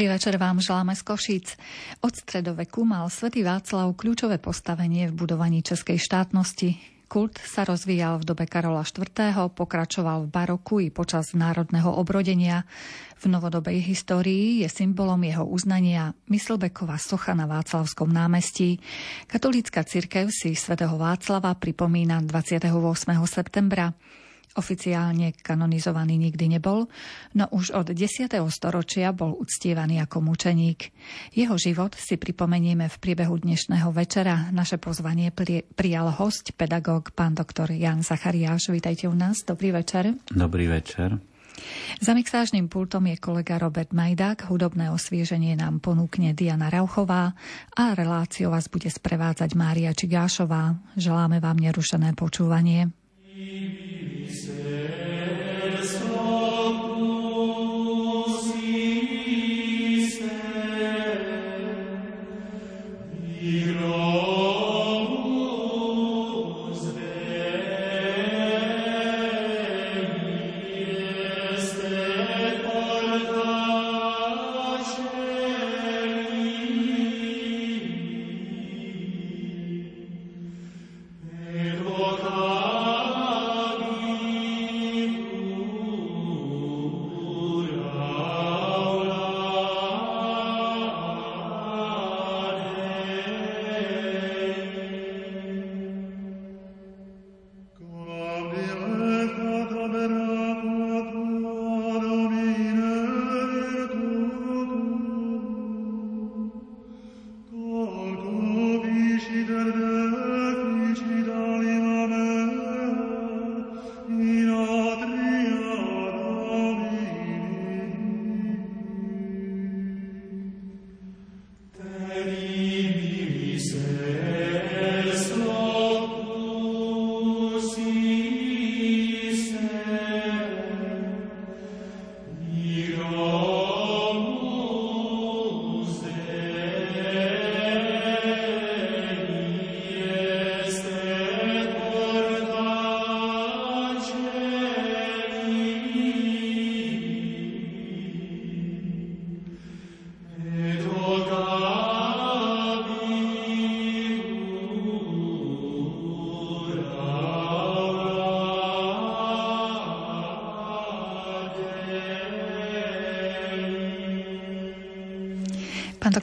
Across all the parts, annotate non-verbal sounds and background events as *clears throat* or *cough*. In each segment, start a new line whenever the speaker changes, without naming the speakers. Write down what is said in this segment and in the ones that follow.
Dobrý večer vám želáme z Košíc. Od stredoveku mal svätý Václav kľúčové postavenie v budovaní českej štátnosti. Kult sa rozvíjal v dobe Karola IV., pokračoval v baroku i počas národného obrodenia. V novodobej histórii je symbolom jeho uznania Myslbeková socha na Václavskom námestí. Katolícka cirkev si svätého Václava pripomína 28. septembra. Oficiálne kanonizovaný nikdy nebol, no už od 10. storočia bol uctievaný ako mučeník. Jeho život si pripomenieme v priebehu dnešného večera. Naše pozvanie prijal host, pedagóg, pán doktor Jan Zachariáš. Vítajte u nás. Dobrý večer.
Dobrý večer.
Za mixážnym pultom je kolega Robert Majdák, hudobné osvieženie nám ponúkne Diana Rauchová a reláciu vás bude sprevádzať Mária Čigášová. Želáme vám nerušené počúvanie. Pán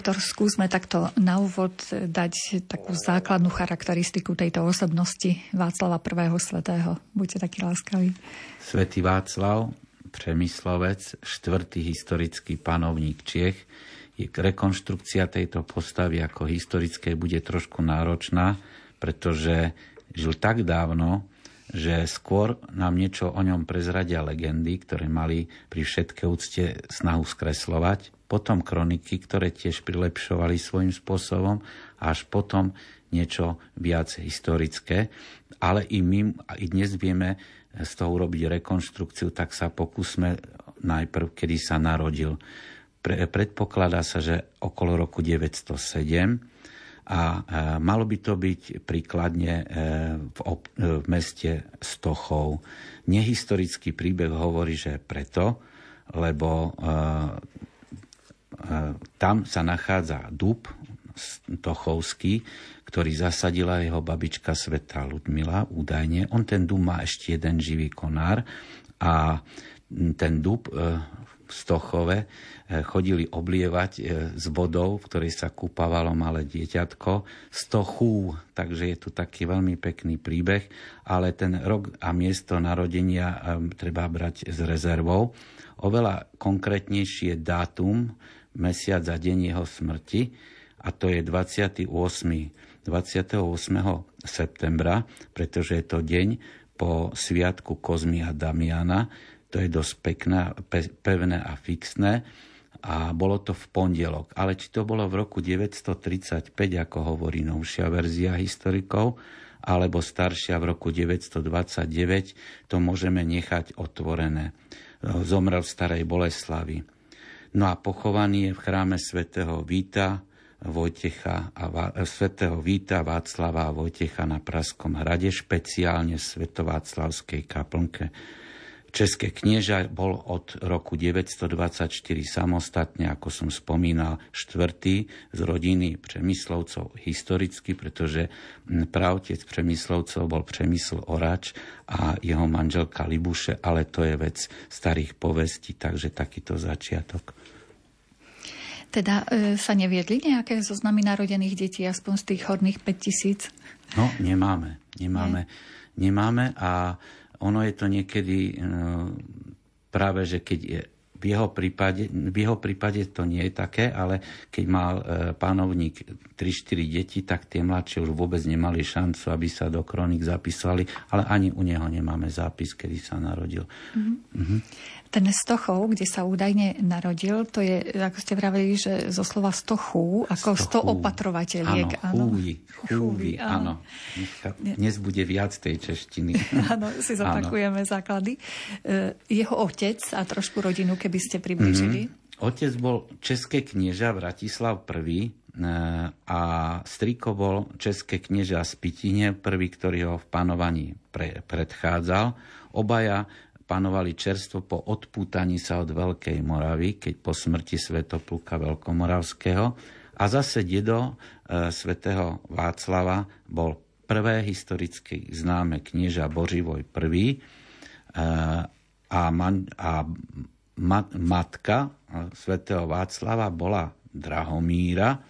doktor, skúsme takto na úvod dať takú základnú charakteristiku tejto osobnosti Václava I. svetého. Buďte takí láskaví.
Svetý Václav, Přemyslovec, štvrtý historický panovník Čiech, je rekonštrukcia tejto postavy ako historické bude trošku náročná, pretože žil tak dávno, že skôr nám niečo o ňom prezradia legendy, ktoré mali pri všetké úcte snahu skreslovať potom kroniky, ktoré tiež prilepšovali svojím spôsobom, až potom niečo viac historické. Ale i my i dnes vieme z toho urobiť rekonštrukciu, tak sa pokúsme najprv, kedy sa narodil. Pre, predpokladá sa, že okolo roku 907 a e, malo by to byť príkladne e, v, ob, e, v meste Stochov. Nehistorický príbeh hovorí, že preto, lebo tam sa nachádza dub Tochovský, ktorý zasadila jeho babička Sveta Ludmila údajne. On ten dub má ešte jeden živý konár a ten dub e, v Stochove e, chodili oblievať e, s vodou, v ktorej sa kúpavalo malé dieťatko, z tochú, takže je tu taký veľmi pekný príbeh, ale ten rok a miesto narodenia treba brať s rezervou. Oveľa konkrétnejšie dátum, mesiac a deň jeho smrti a to je 28. 28. septembra, pretože je to deň po sviatku Kozmy a Damiana. To je dosť pekné, pevné a fixné a bolo to v pondelok. Ale či to bolo v roku 935, ako hovorí novšia verzia historikov, alebo staršia v roku 929, to môžeme nechať otvorené. Zomrel v Starej Boleslavi. No a pochovaný je v chráme svätého Víta, Vojtecha a svätého Víta Václava a Vojtecha na Praskom hrade, špeciálne v Svetováclavskej kaplnke. České knieža bol od roku 924 samostatne, ako som spomínal, štvrtý z rodiny Přemyslovcov historicky, pretože pravtec Přemyslovcov bol Přemysl Orač a jeho manželka Libuše, ale to je vec starých povestí, takže takýto začiatok.
Teda e, sa neviedli nejaké zoznamy narodených detí, aspoň z tých horných 5000?
No, nemáme. Nemáme. Nie. Nemáme a ono je to niekedy no, práve, že keď je v jeho, prípade, v jeho prípade to nie je také, ale keď mal e, pánovník 3-4 deti, tak tie mladšie už vôbec nemali šancu, aby sa do kronik zapísali, ale ani u neho nemáme zápis, kedy sa narodil. Mm-hmm. Mm-hmm.
Ten Stochov, kde sa údajne narodil, to je, ako ste vravili, že zo slova stochu, ako sto opatrovateľiek.
Áno, chúvi, chúvi, áno. Dnes bude viac tej češtiny. *laughs*
Áno, si zopakujeme áno. základy. E, jeho otec a trošku rodinu, keby ste približili.
Mm-hmm. Otec bol české knieža Vratislav I e, a striko bol české knieža z Pitine, prvý, ktorý ho v panovaní pre, predchádzal. Obaja panovali čerstvo po odpútaní sa od Veľkej Moravy, keď po smrti svetopluka Veľkomoravského. A zase dedo e, svätého Václava bol prvé historicky známe knieža Boživoj I. E, a, man, a mat, matka e, svätého Václava bola Drahomíra,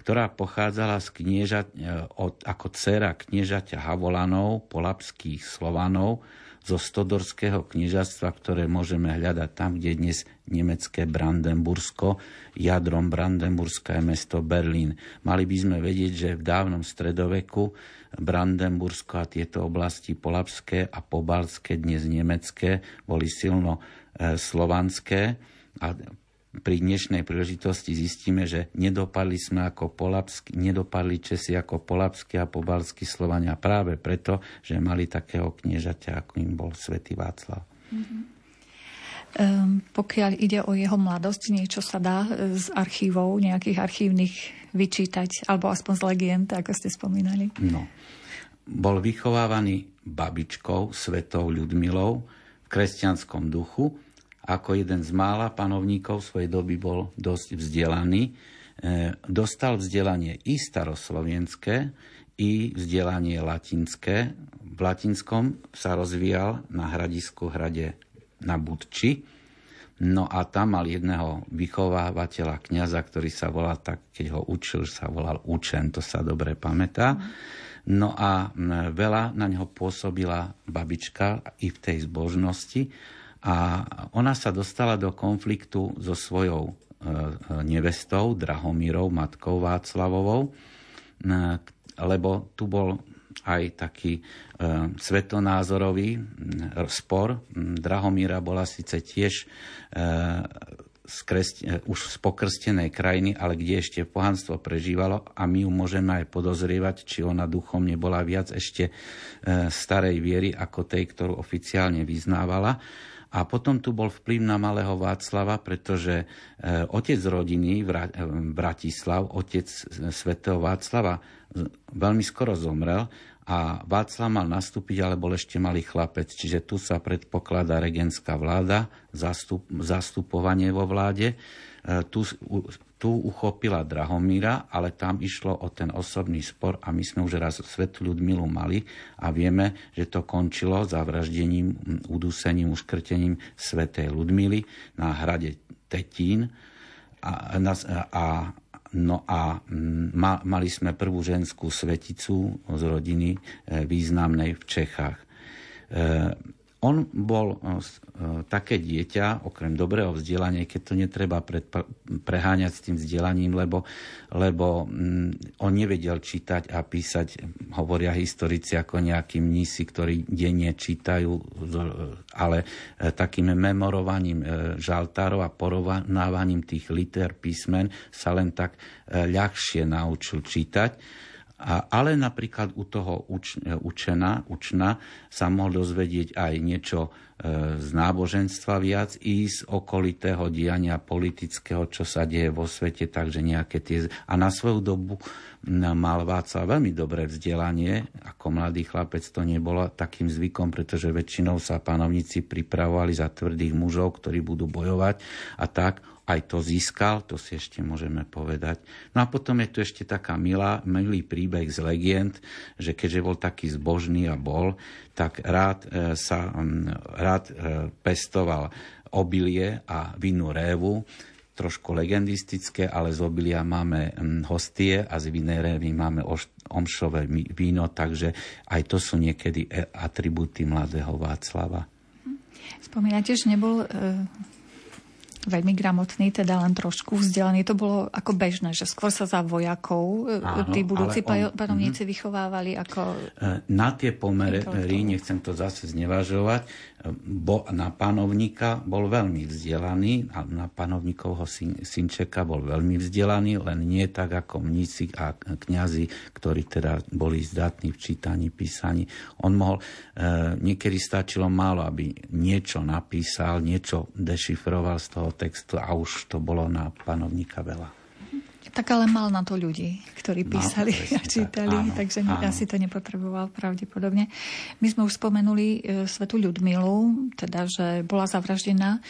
ktorá pochádzala z knieža, e, od, ako dcera kniežaťa Havolanov, polapských Slovanov, zo Stodorského knižastva, ktoré môžeme hľadať tam, kde je dnes nemecké Brandenbursko, jadrom Brandenburska je mesto Berlín. Mali by sme vedieť, že v dávnom stredoveku Brandenbursko a tieto oblasti polapské a pobalské, dnes nemecké, boli silno e, slovanské a pri dnešnej príležitosti zistíme, že nedopadli sme ako polapsky, nedopadli Česi ako polapskí a pobalskí Slovania práve preto, že mali takého kniežaťa, ako im bol svätý Václav. Mm-hmm.
Um, pokiaľ ide o jeho mladosť, niečo sa dá z archívov, nejakých archívnych vyčítať, alebo aspoň z legend, ako ste spomínali?
No. Bol vychovávaný babičkou, svetou Ľudmilou, v kresťanskom duchu, ako jeden z mála panovníkov svojej doby bol dosť vzdelaný. E, dostal vzdelanie i staroslovenské, i vzdelanie latinské. V latinskom sa rozvíjal na hradisku hrade na Budči. No a tam mal jedného vychovávateľa, kňaza, ktorý sa volal tak, keď ho učil, sa volal Učen, to sa dobre pamätá. No a veľa na neho pôsobila babička i v tej zbožnosti a ona sa dostala do konfliktu so svojou e, nevestou, Drahomírou, matkou Václavovou, e, lebo tu bol aj taký e, svetonázorový spor. Drahomíra bola síce tiež z kresť, už z pokrstenej krajiny, ale kde ešte pohanstvo prežívalo a my ju môžeme aj podozrievať, či ona duchom nebola viac ešte starej viery ako tej, ktorú oficiálne vyznávala. A potom tu bol vplyv na malého Václava, pretože e, otec rodiny Bratislav, otec svätého Václava, veľmi skoro zomrel a Václav mal nastúpiť, ale bol ešte malý chlapec. Čiže tu sa predpokladá regentská vláda, zastup, zastupovanie vo vláde. E, tu tu uchopila Drahomíra, ale tam išlo o ten osobný spor a my sme už raz Svetu Ľudmilu mali a vieme, že to končilo zavraždením, udusením, uškrtením Svetej Ľudmily na hrade Tetín a, a No a ma, mali sme prvú ženskú sveticu z rodiny e, významnej v Čechách. E, on bol e, e, také dieťa, okrem dobrého vzdelania, keď to netreba pred, preháňať s tým vzdelaním, lebo, lebo mm, on nevedel čítať a písať, hovoria historici, ako nejakí mnísi, ktorí denne čítajú, ale e, takým memorovaním žaltárov a porovnávaním tých liter písmen sa len tak ľahšie naučil čítať ale napríklad u toho uč, učena, učna sa mohol dozvedieť aj niečo e, z náboženstva viac i z okolitého diania politického, čo sa deje vo svete, takže nejaké tie... A na svoju dobu mal Václav veľmi dobré vzdelanie. Ako mladý chlapec to nebolo takým zvykom, pretože väčšinou sa panovníci pripravovali za tvrdých mužov, ktorí budú bojovať a tak aj to získal, to si ešte môžeme povedať. No a potom je tu ešte taká milá, milý príbeh z legend, že keďže bol taký zbožný a bol, tak rád e, sa rád e, pestoval obilie a vinu révu, trošku legendistické, ale z obilia máme hostie a z vinnej révy máme omšové víno, takže aj to sú niekedy e, atribúty mladého Václava.
Spomínate, že nebol veľmi gramotný, teda len trošku vzdelaný. To bolo ako bežné, že skôr sa za vojakov e, Áno, tí budúci on, panovníci vychovávali ako...
E, na tie pomery, nechcem to zase znevažovať, bo, na panovníka bol veľmi vzdelaný a na panovníkovho syn, synčeka bol veľmi vzdelaný, len nie tak ako mníci a kňazi, ktorí teda boli zdatní v čítaní, písaní. On mohol, e, niekedy stačilo málo, aby niečo napísal, niečo dešifroval z toho textu a už to bolo na panovníka veľa.
Tak ale mal na to ľudí, ktorí písali no, a čítali, tak, áno, takže áno. asi to nepotreboval pravdepodobne. My sme už spomenuli e, svetu Ľudmilu, teda, že bola zavraždená.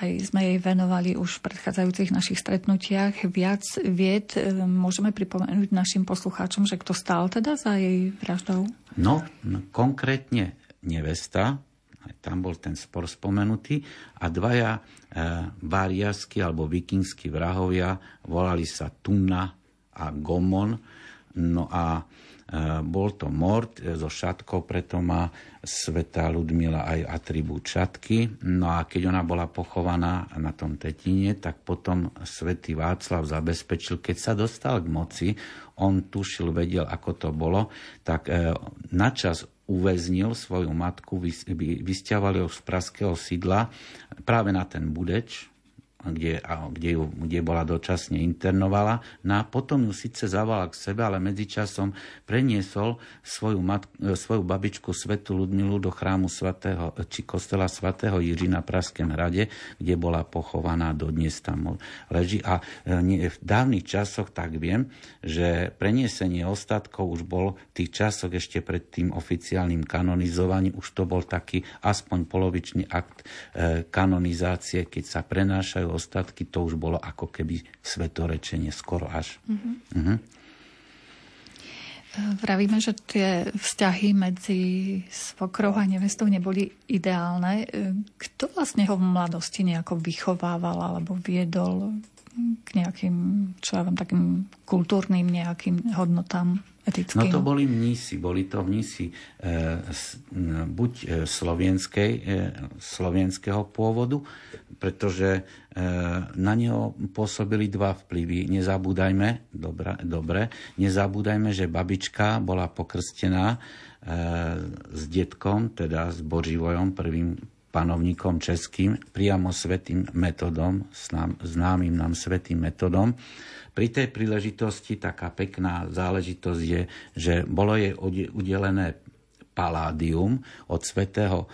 Aj sme jej venovali už v predchádzajúcich našich stretnutiach viac vied. E, môžeme pripomenúť našim poslucháčom, že kto stál teda za jej vraždou?
No, no konkrétne nevesta, aj tam bol ten spor spomenutý, a dvaja e, variaskí alebo vikingskí vrahovia volali sa Tunna a Gomon. No a e, bol to mord so šatkou, preto má sveta Ludmila aj atribút šatky. No a keď ona bola pochovaná na tom Tetine, tak potom svätý Václav zabezpečil, keď sa dostal k moci, on tušil, vedel, ako to bolo, tak e, načas uväznil svoju matku, vysťahovali ho z praského sídla. Práve na ten Budeč, kde, kde, ju, kde bola dočasne internovala. No a potom ju síce zavala k sebe, ale medzičasom preniesol svoju, matku, e, svoju babičku Svetu Ludmilu do chrámu svatého, či kostela svatého Jiří na Praském hrade, kde bola pochovaná, dodnes tam leží. A e, v dávnych časoch tak viem, že preniesenie ostatkov už bol v tých časoch ešte pred tým oficiálnym kanonizovaním, už to bol taký aspoň polovičný akt e, kanonizácie, keď sa prenášajú ostatky, to už bolo ako keby svetorečenie skoro až. Mm-hmm. Mm-hmm.
Vravíme, že tie vzťahy medzi svokrou a nevestou neboli ideálne. Kto vlastne ho v mladosti nejako vychovával alebo viedol k nejakým, čo ja viem, takým kultúrnym nejakým hodnotám etickým?
No to boli mnísi, boli to mnísi e, buď e, slovenskej, e, slovenského pôvodu, pretože e, na neho pôsobili dva vplyvy. Nezabúdajme, dobre, dobre nezabúdajme, že babička bola pokrstená e, s detkom, teda s Boživojom, prvým panovníkom českým, priamo svetým metodom, známym nám svetým metodom. Pri tej príležitosti taká pekná záležitosť je, že bolo jej udelené paládium od svetého e,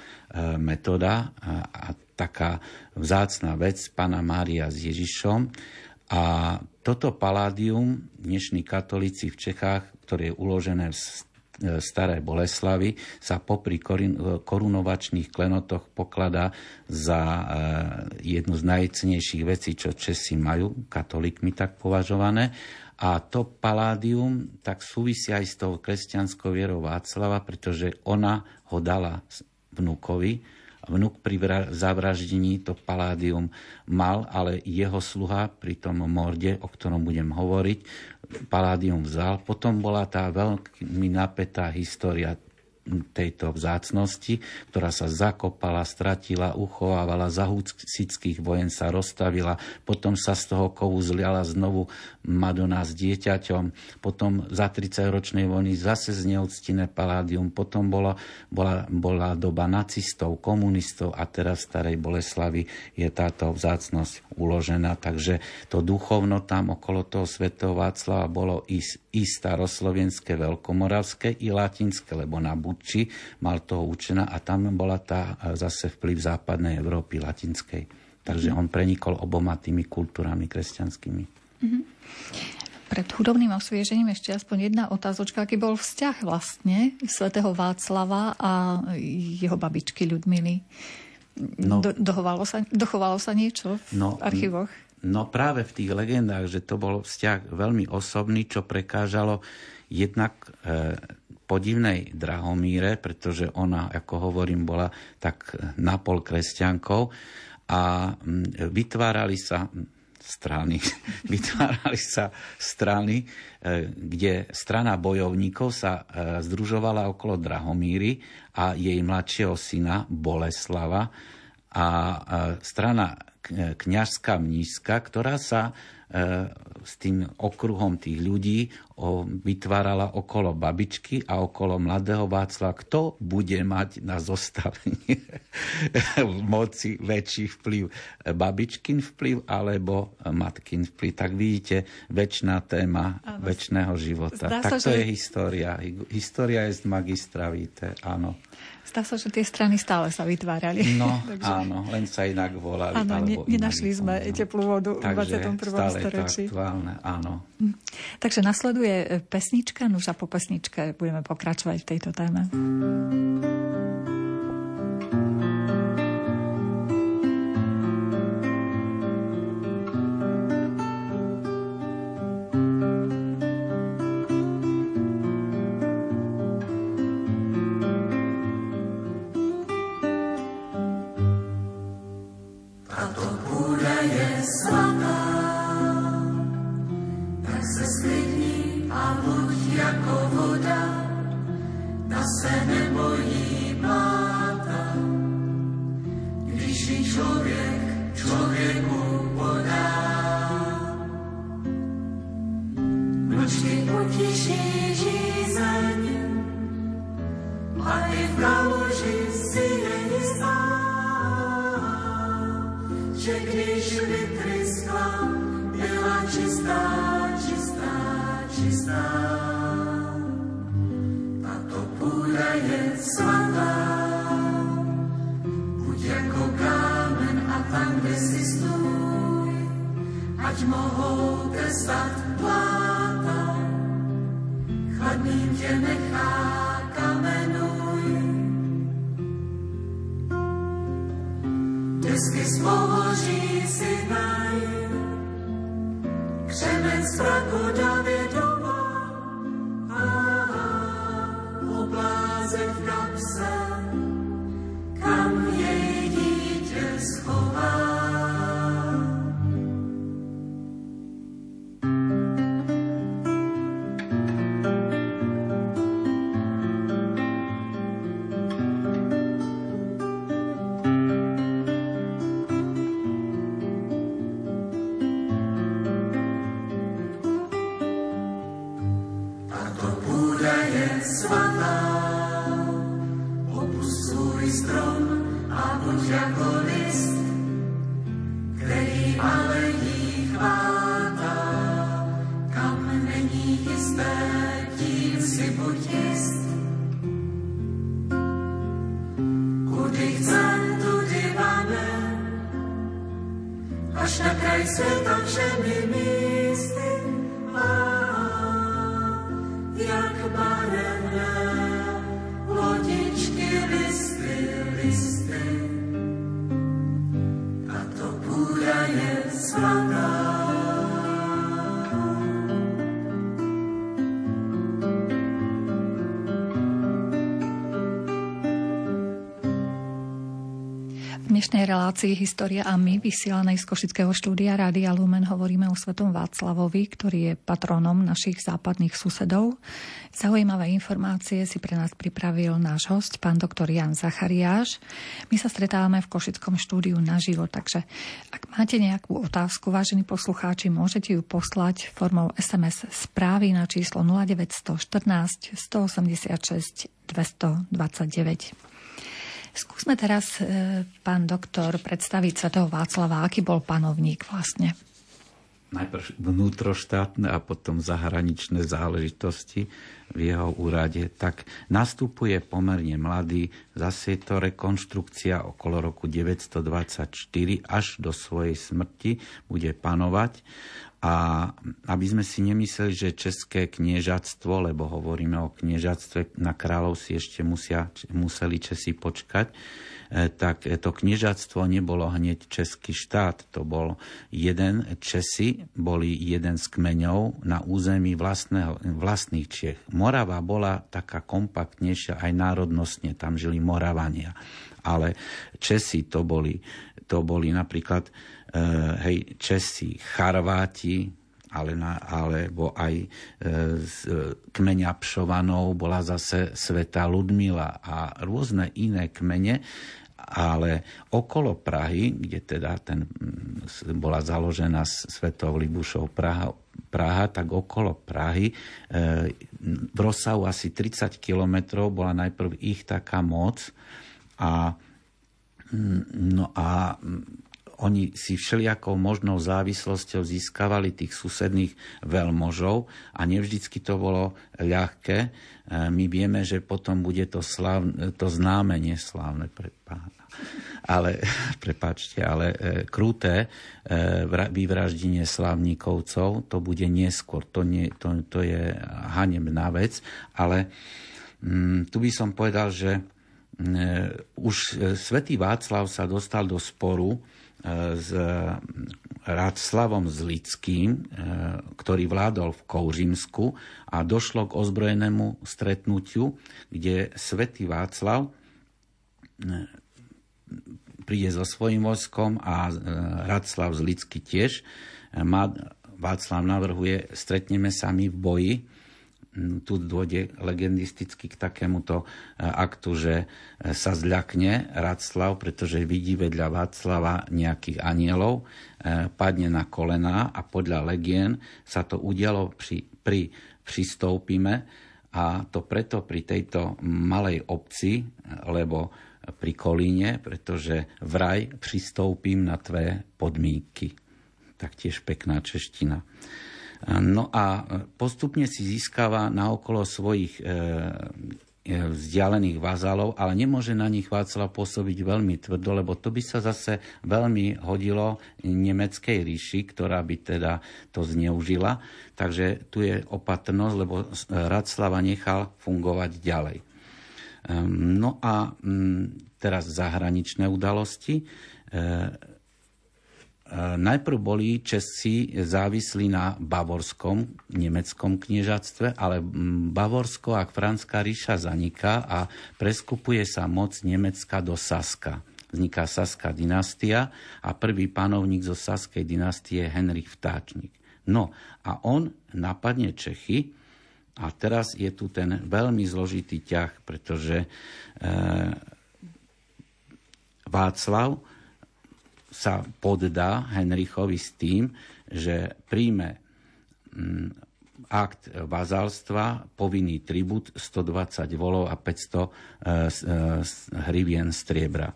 metoda a taká vzácná vec Pana Mária s Ježišom. A toto paládium dnešní katolíci v Čechách, ktoré je uložené v E, staré Boleslavy sa popri korunovačných klenotoch pokladá za e, jednu z najcenejších vecí, čo Česi majú, katolíkmi tak považované. A to paládium tak súvisí aj s tou kresťanskou vierou Václava, pretože ona ho dala vnúkovi, vnúk pri zavraždení to paládium mal, ale jeho sluha pri tom morde, o ktorom budem hovoriť, paládium vzal. Potom bola tá veľmi napätá história tejto vzácnosti, ktorá sa zakopala, stratila, uchovávala, za husických vojen sa rozstavila, potom sa z toho kovu zliala znovu Madonna s dieťaťom, potom za 30 ročnej vojny zase zneoctiné paládium, potom bola, bola, bola doba nacistov, komunistov a teraz v Starej Boleslavi je táto vzácnosť uložená, takže to duchovno tam okolo toho svetého Václava bolo i, i staroslovenské, veľkomoravské, i latinské, lebo na Buči mal toho učená a tam bola tá e, zase vplyv západnej Európy latinskej. Takže on prenikol oboma tými kultúrami kresťanskými. Mm-hmm.
Pred hudobným osviežením ešte aspoň jedna otázočka. Aký bol vzťah vlastne svätého Václava a jeho babičky Ľudmily? No, Do, dochovalo, sa, dochovalo sa niečo v no, archívoch?
No práve v tých legendách, že to bol vzťah veľmi osobný, čo prekážalo jednak e, podivnej Drahomíre, pretože ona, ako hovorím, bola tak napol kresťankou a vytvárali sa strany, *laughs* vytvárali sa strany, e, kde strana bojovníkov sa e, združovala okolo Drahomíry a jej mladšieho syna Boleslava a strana kňažská mnízka, ktorá sa E, s tým okruhom tých ľudí vytvárala okolo babičky a okolo mladého Václava, kto bude mať na zostavenie *laughs* moci väčší vplyv. Babičkin vplyv alebo matkin vplyv. Tak vidíte, väčšiná téma ano. väčšného života. Zdá tak sa, to že... je história. História je z magistra, víte, áno.
Zdá sa, že tie strany stále sa vytvárali.
No, *laughs* Takže... áno, len sa inak volali.
Áno, ne, nenašli sme no. teplú vodu Takže v 21.
stále
storočí.
Aktuálne, áno.
Hm. Takže nasleduje pesnička, nuž a po pesničke budeme pokračovať v tejto téme.
svatá.
Opust svůj strom a buď jako list, který ale jí chváta, Kam není jisté, tím si buď jist. Chce, tudy máme, až na kraj světa všemi mít.
Relácii História a my, vysielanej z Košického štúdia Rádia Lumen, hovoríme o svetom Václavovi, ktorý je patrónom našich západných susedov. Zaujímavé informácie si pre nás pripravil náš host, pán doktor Jan Zachariáš. My sa stretávame v Košickom štúdiu naživo, takže ak máte nejakú otázku, vážení poslucháči, môžete ju poslať formou SMS správy na číslo 0914 186 229. Skúsme teraz, e, pán doktor, predstaviť svetého Václava, aký bol panovník vlastne.
Najprv vnútroštátne a potom zahraničné záležitosti v jeho úrade, tak nastupuje pomerne mladý, zase je to rekonštrukcia okolo roku 924 až do svojej smrti. Bude panovať a aby sme si nemysleli, že české kniežatstvo, lebo hovoríme o kniežatstve, na kráľov si ešte musia, museli Česi počkať, e, tak to kniežatstvo nebolo hneď český štát. To bol jeden, Česi boli jeden z kmeňov na území vlastného, vlastných Čech. Morava bola taká kompaktnejšia aj národnostne, tam žili Moravania. Ale Česi to boli, to boli napríklad hej, Česi, Charváti, ale na, alebo aj e, z kmeňa Pšovanov bola zase Sveta Ludmila a rôzne iné kmene, ale okolo Prahy, kde teda ten, bola založená Svetou Libušou Praha, Praha, tak okolo Prahy v rozsahu asi 30 kilometrov bola najprv ich taká moc a no a oni si všelijakou možnou závislosťou získavali tých susedných veľmožov a nevždycky to bolo ľahké. E, my vieme, že potom bude to, slav, to známe, neslávne pre pána. Ale, *laughs* prepáčte, ale e, kruté e, vyvraždenie slávnikovcov, to bude neskôr. To, nie, to, to je hanebná vec, ale mm, tu by som povedal, že mm, už e, svätý Václav sa dostal do sporu s Radslavom Zlickým, e, ktorý vládol v Kouřimsku a došlo k ozbrojenému stretnutiu, kde svätý Václav e, príde so svojím vojskom a Radslav Zlický tiež. Václav navrhuje, stretneme sa my v boji, tu dôjde legendisticky k takémuto e, aktu, že e, sa zľakne Radslav, pretože vidí vedľa Václava nejakých anielov, e, padne na kolená a podľa legien sa to udialo pri, pri pristoupime a to preto pri tejto malej obci, lebo pri Kolíne, pretože vraj pristoupím na tvé podmínky. Taktiež pekná čeština. No a postupne si získava naokolo svojich e, e, vzdialených vazalov, ale nemôže na nich Václav pôsobiť veľmi tvrdo, lebo to by sa zase veľmi hodilo nemeckej ríši, ktorá by teda to zneužila. Takže tu je opatrnosť, lebo Radslava nechal fungovať ďalej. Ehm, no a mm, teraz zahraničné udalosti. Najprv boli Česi závislí na bavorskom, nemeckom kniežatstve, ale Bavorsko a Franská ríša zaniká a preskupuje sa moc Nemecka do Saska. Vzniká Saská dynastia a prvý panovník zo Saskej dynastie je Henrik Vtáčnik. No a on napadne Čechy a teraz je tu ten veľmi zložitý ťah, pretože e, Václav sa poddá Henrichovi s tým, že príjme mm, akt vazalstva, povinný tribut 120 volov a 500 e, e, hrivien striebra.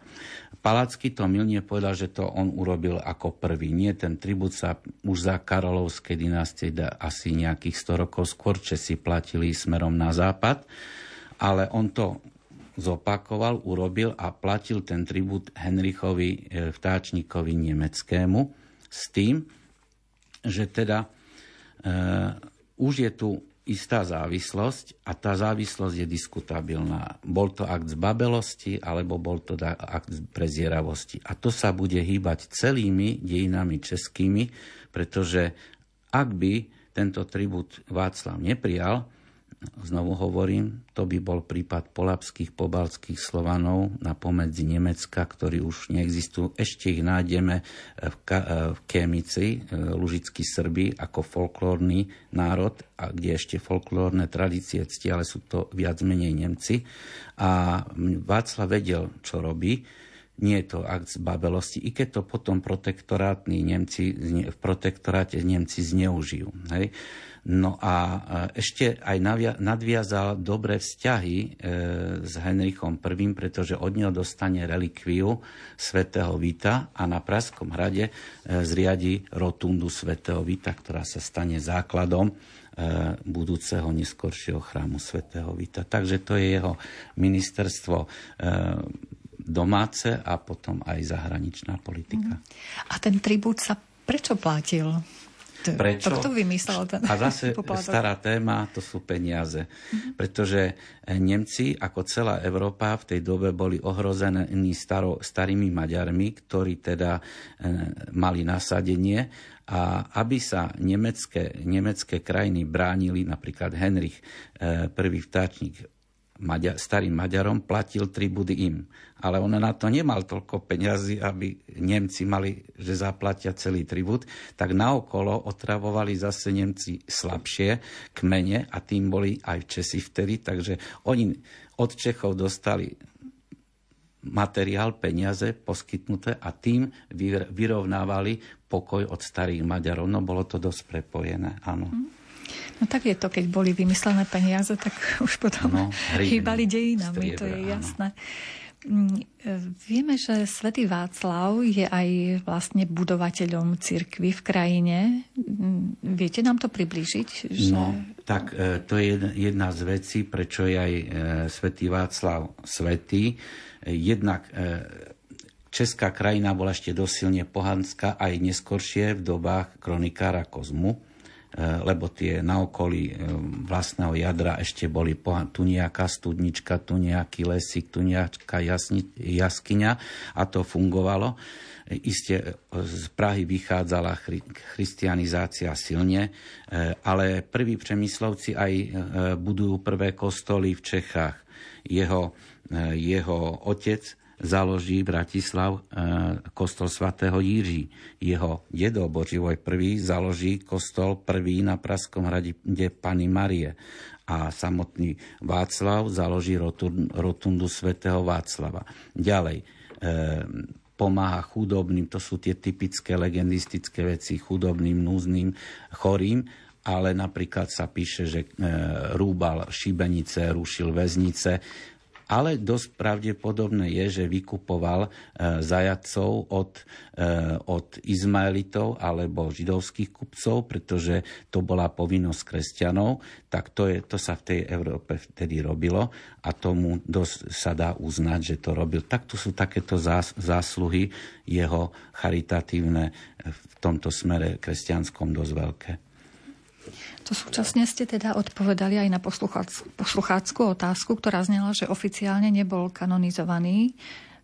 Palacky to milne povedal, že to on urobil ako prvý. Nie, ten tribut sa už za Karolovskej dynastie asi nejakých 100 rokov skôr Česi platili smerom na západ, ale on to zopakoval, urobil a platil ten tribut Henrichovi e, vtáčnikovi nemeckému s tým, že teda e, už je tu istá závislosť a tá závislosť je diskutabilná. Bol to akt zbabelosti alebo bol to akt prezieravosti. A to sa bude hýbať celými dejinami českými, pretože ak by tento tribut Václav neprijal, znovu hovorím, to by bol prípad polapských pobalských Slovanov na pomedzi Nemecka, ktorí už neexistujú. Ešte ich nájdeme v, Ka- v Kémici, lužickí Srbi, ako folklórny národ, a kde ešte folklórne tradície cti, ale sú to viac menej Nemci. A Václav vedel, čo robí nie je to akt zbabelosti, i keď to potom protektorátni Nemci, v protektoráte Nemci zneužijú. Hej. No a ešte aj nadviazal dobré vzťahy e, s Henrichom I, pretože od neho dostane relikviu svätého Vita a na Praskom hrade e, zriadi rotundu svätého Vita, ktorá sa stane základom e, budúceho neskoršieho chrámu svätého Vita. Takže to je jeho ministerstvo domáce a potom aj zahraničná politika.
A ten tribút sa prečo platil?
Prečo?
To kto vymyslel ten
A zase *laughs* poplatok? stará téma, to sú peniaze. Mm-hmm. Pretože eh, Nemci, ako celá Európa, v tej dobe boli ohrození staro, starými Maďarmi, ktorí teda e, mali nasadenie a aby sa nemecké, nemecké krajiny bránili, napríklad Henrich e, prvý vtáčnik Maďar, starým Maďarom platil tribudy im. Ale on na to nemal toľko peňazí, aby Nemci mali, že zaplatia celý tribut, tak naokolo otravovali zase Nemci slabšie kmene a tým boli aj Česi vtedy, takže oni od Čechov dostali materiál, peniaze poskytnuté a tým vyrovnávali pokoj od starých Maďarov. No bolo to dosť prepojené, áno. Mm.
No tak je to, keď boli vymyslené peniaze, tak *laughs* už potom no, hýbali dejinami, to je jasné. Mm, e, vieme, že svätý Václav je aj vlastne budovateľom cirkvy v krajine. Mm, viete nám to priblížiť?
Že... No, tak e, to je jedna z vecí, prečo je aj e, svätý Václav svätý. Jednak Česká krajina bola ešte dosilne pohanská aj neskoršie v dobách kronikára Kozmu lebo tie na okolí eh, vlastného jadra ešte boli tu nejaká studnička, tu nejaký lesík, tu nejaká jasni, jaskyňa a to fungovalo. Isté z Prahy vychádzala christianizácia silne, ale prví přemyslovci aj budujú prvé kostoly v Čechách. Jeho, jeho otec založí Bratislav e, kostol svätého Jiří. Jeho dedo Boživoj I založí kostol prvý na Praskom hrade Pany Marie a samotný Václav založí rotundu svätého Václava. Ďalej, e, pomáha chudobným, to sú tie typické legendistické veci, chudobným, núzným, chorým, ale napríklad sa píše, že e, rúbal šibenice, rušil väznice, ale dosť pravdepodobné je, že vykupoval e, zajacov od, e, od Izmaelitov alebo židovských kupcov, pretože to bola povinnosť kresťanov, tak to, je, to sa v tej Európe vtedy robilo a tomu dosť sa dá uznať, že to robil. Tak tu sú takéto zás, zásluhy jeho charitatívne v tomto smere kresťanskom dosť veľké.
To súčasne ste teda odpovedali aj na poslucháckú otázku, ktorá znela, že oficiálne nebol kanonizovaný,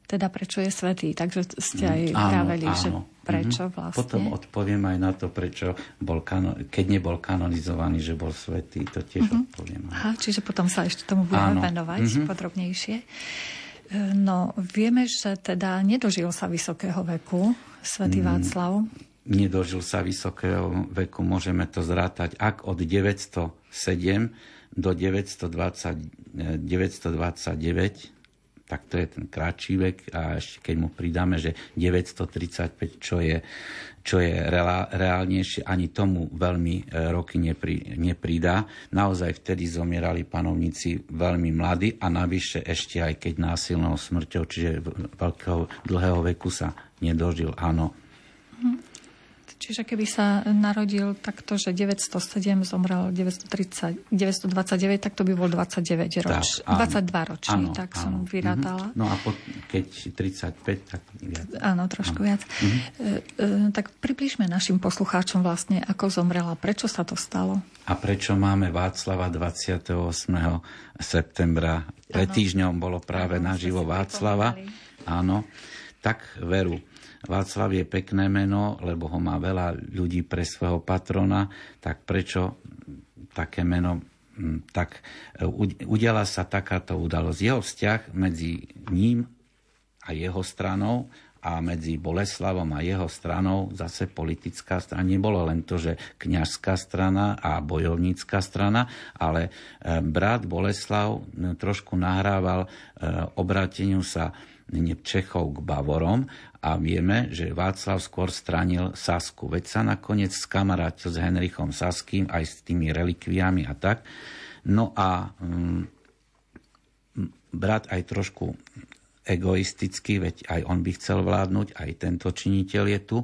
teda prečo je svetý. Takže ste aj mm, že prečo mhm. vlastne.
Potom odpoviem aj na to, prečo bol kano- keď nebol kanonizovaný, že bol svetý. To tiež mm-hmm. odpoviem.
Aha, čiže potom sa ešte tomu budeme áno. venovať mm-hmm. podrobnejšie. E, no, vieme, že teda nedožil sa vysokého veku svätý mm. Václav
nedožil sa vysokého veku, môžeme to zrátať, ak od 907 do 920, 929, tak to je ten kratší vek a ešte keď mu pridáme, že 935, čo je, čo je reálnejšie, ani tomu veľmi e, roky nepri, nepridá. Naozaj vtedy zomierali panovníci veľmi mladí a navyše ešte aj keď násilnou smrťou, čiže veľkého dlhého veku sa nedožil, áno.
Hm. Čiže keby sa narodil takto, že 907 zomrel 930, 929, tak to by bol 29 roč, tak, 22 ročný, áno, tak áno. som vyrátala.
Mm-hmm. No a po, keď 35, tak viac.
Áno, trošku áno. viac. Mm-hmm. E, e, tak približme našim poslucháčom vlastne, ako zomrela, prečo sa to stalo.
A prečo máme Václava 28. septembra. Pred týždňom bolo práve naživo Václava. Áno, tak veru Václav je pekné meno, lebo ho má veľa ľudí pre svojho patrona, tak prečo také meno tak udiala sa takáto udalosť. Jeho vzťah medzi ním a jeho stranou a medzi Boleslavom a jeho stranou zase politická strana. Nebolo len to, že kňažská strana a bojovnícká strana, ale e, brat Boleslav e, trošku nahrával e, obráteniu sa Čechov k Bavorom a vieme, že Václav skôr stranil Sasku. Veď sa nakoniec skamarátil s Henrichom Saským aj s tými relikviami a tak. No a mm, brat aj trošku egoisticky, veď aj on by chcel vládnuť, aj tento činiteľ je tu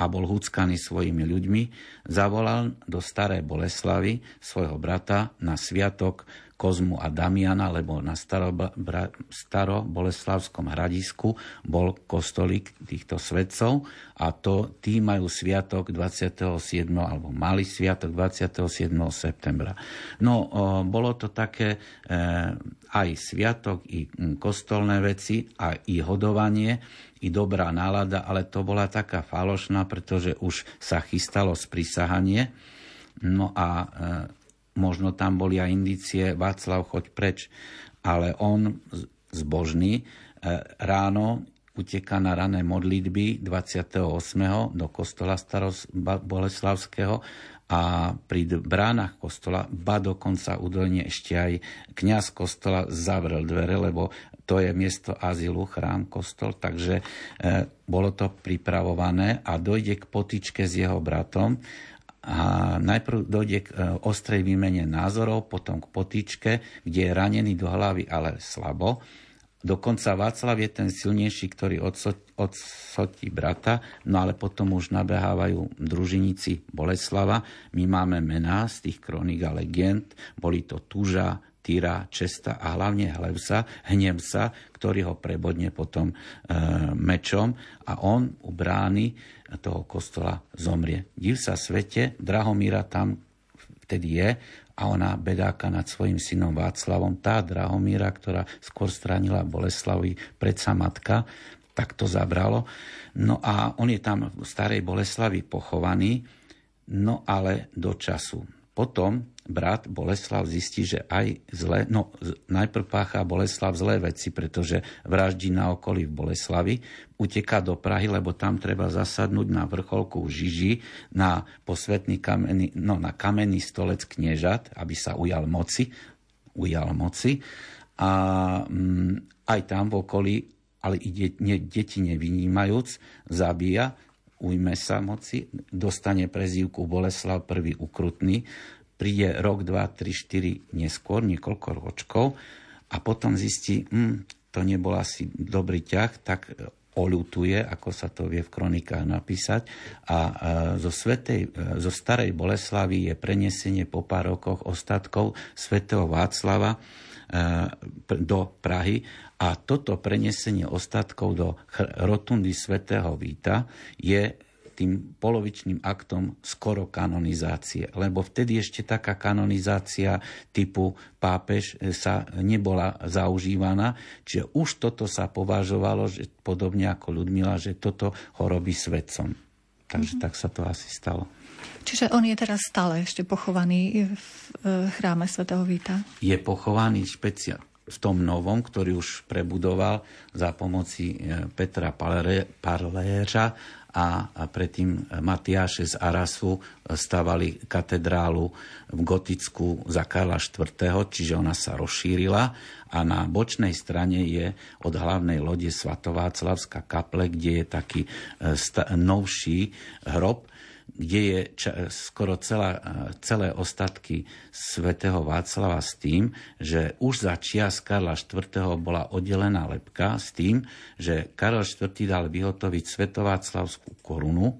a bol húckaný svojimi ľuďmi, zavolal do Staré Boleslavy svojho brata na sviatok Kozmu a Damiana, lebo na staroboleslavskom hradisku bol kostolík týchto svetcov a to tí majú sviatok 27. alebo mali sviatok 27. septembra. No, bolo to také e, aj sviatok, i kostolné veci, a i hodovanie, i dobrá nálada, ale to bola taká falošná, pretože už sa chystalo sprisahanie. No a e, možno tam boli aj indície Václav, choď preč, ale on zbožný e, ráno uteká na rané modlitby 28. do kostola Staros Boleslavského a pri bránach kostola, ba dokonca údajne ešte aj kňaz kostola zavrel dvere, lebo to je miesto azylu, chrám, kostol, takže e, bolo to pripravované a dojde k potičke s jeho bratom a najprv dojde k e, ostrej výmene názorov, potom k potýčke, kde je ranený do hlavy, ale slabo. Dokonca Václav je ten silnejší, ktorý odsotí brata, no ale potom už nabehávajú družinici Boleslava. My máme mená z tých kronik a legend. Boli to Tuža, Tyra, Česta a hlavne Hlevsa, Hnemsa, ktorý ho prebodne potom e, mečom a on u brány toho kostola zomrie. Div sa svete, Drahomíra tam vtedy je a ona bedáka nad svojim synom Václavom, tá Drahomíra, ktorá skôr stranila Boleslavi, predsa matka, tak to zabralo. No a on je tam v starej Boleslavi pochovaný, no ale do času. Potom brat Boleslav zistí, že aj zle, no najprv pácha Boleslav zlé veci, pretože vraždí na okolí v Boleslavi, uteká do Prahy, lebo tam treba zasadnúť na vrcholku Žiži, na posvetný kamenný, no na kamenný stolec kniežat, aby sa ujal moci, ujal moci. A mm, aj tam v okolí, ale i de, ne, deti nevynímajúc, zabíja, ujme sa moci, dostane prezývku Boleslav prvý ukrutný, príde rok, dva, tri, štyri neskôr, niekoľko ročkov a potom zistí, hm, to nebol asi dobrý ťah, tak oľutuje, ako sa to vie v kronikách napísať. A zo, svetej, zo starej Boleslavy je prenesenie po pár rokoch ostatkov svätého Václava do Prahy a toto prenesenie ostatkov do rotundy svätého Víta je tým polovičným aktom skoro kanonizácie. Lebo vtedy ešte taká kanonizácia typu pápež sa nebola zaužívaná. Čiže už toto sa považovalo, že podobne ako Ludmila, že toto ho robí svetcom. Takže mm-hmm. tak sa to asi stalo.
Čiže on je teraz stále ešte pochovaný v chráme svätého Víta?
Je pochovaný špeciálne v tom novom, ktorý už prebudoval za pomoci e, Petra Parléřa a, predtým Matiáše z Arasu stavali katedrálu v gotickú za Karla IV., čiže ona sa rozšírila a na bočnej strane je od hlavnej lode Svatováclavská kaple, kde je taký e, novší hrob, kde je skoro celá, celé ostatky svätého Václava s tým, že už za čias Karla IV. bola oddelená lepka s tým, že Karol IV. dal vyhotoviť svetováclavskú korunu,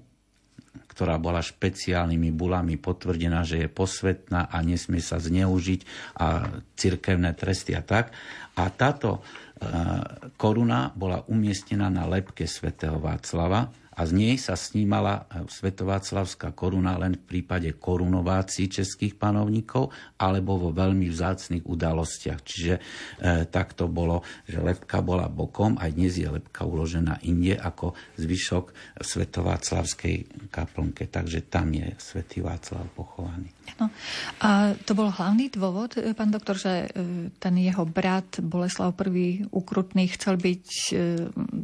ktorá bola špeciálnymi bulami potvrdená, že je posvetná a nesmie sa zneužiť a cirkevné tresty a tak. A táto koruna bola umiestnená na lepke svätého Václava a z nej sa snímala Svetováclavská koruna len v prípade korunovácií českých panovníkov alebo vo veľmi vzácných udalostiach. Čiže e, tak to bolo, že lepka bola bokom, aj dnes je lepka uložená inde ako zvyšok Svetováclavskej kaplnke. Takže tam je Svetý Václav pochovaný.
No, a to bol hlavný dôvod, e, pán doktor, že e, ten jeho brat Boleslav I. Ukrutný chcel byť e,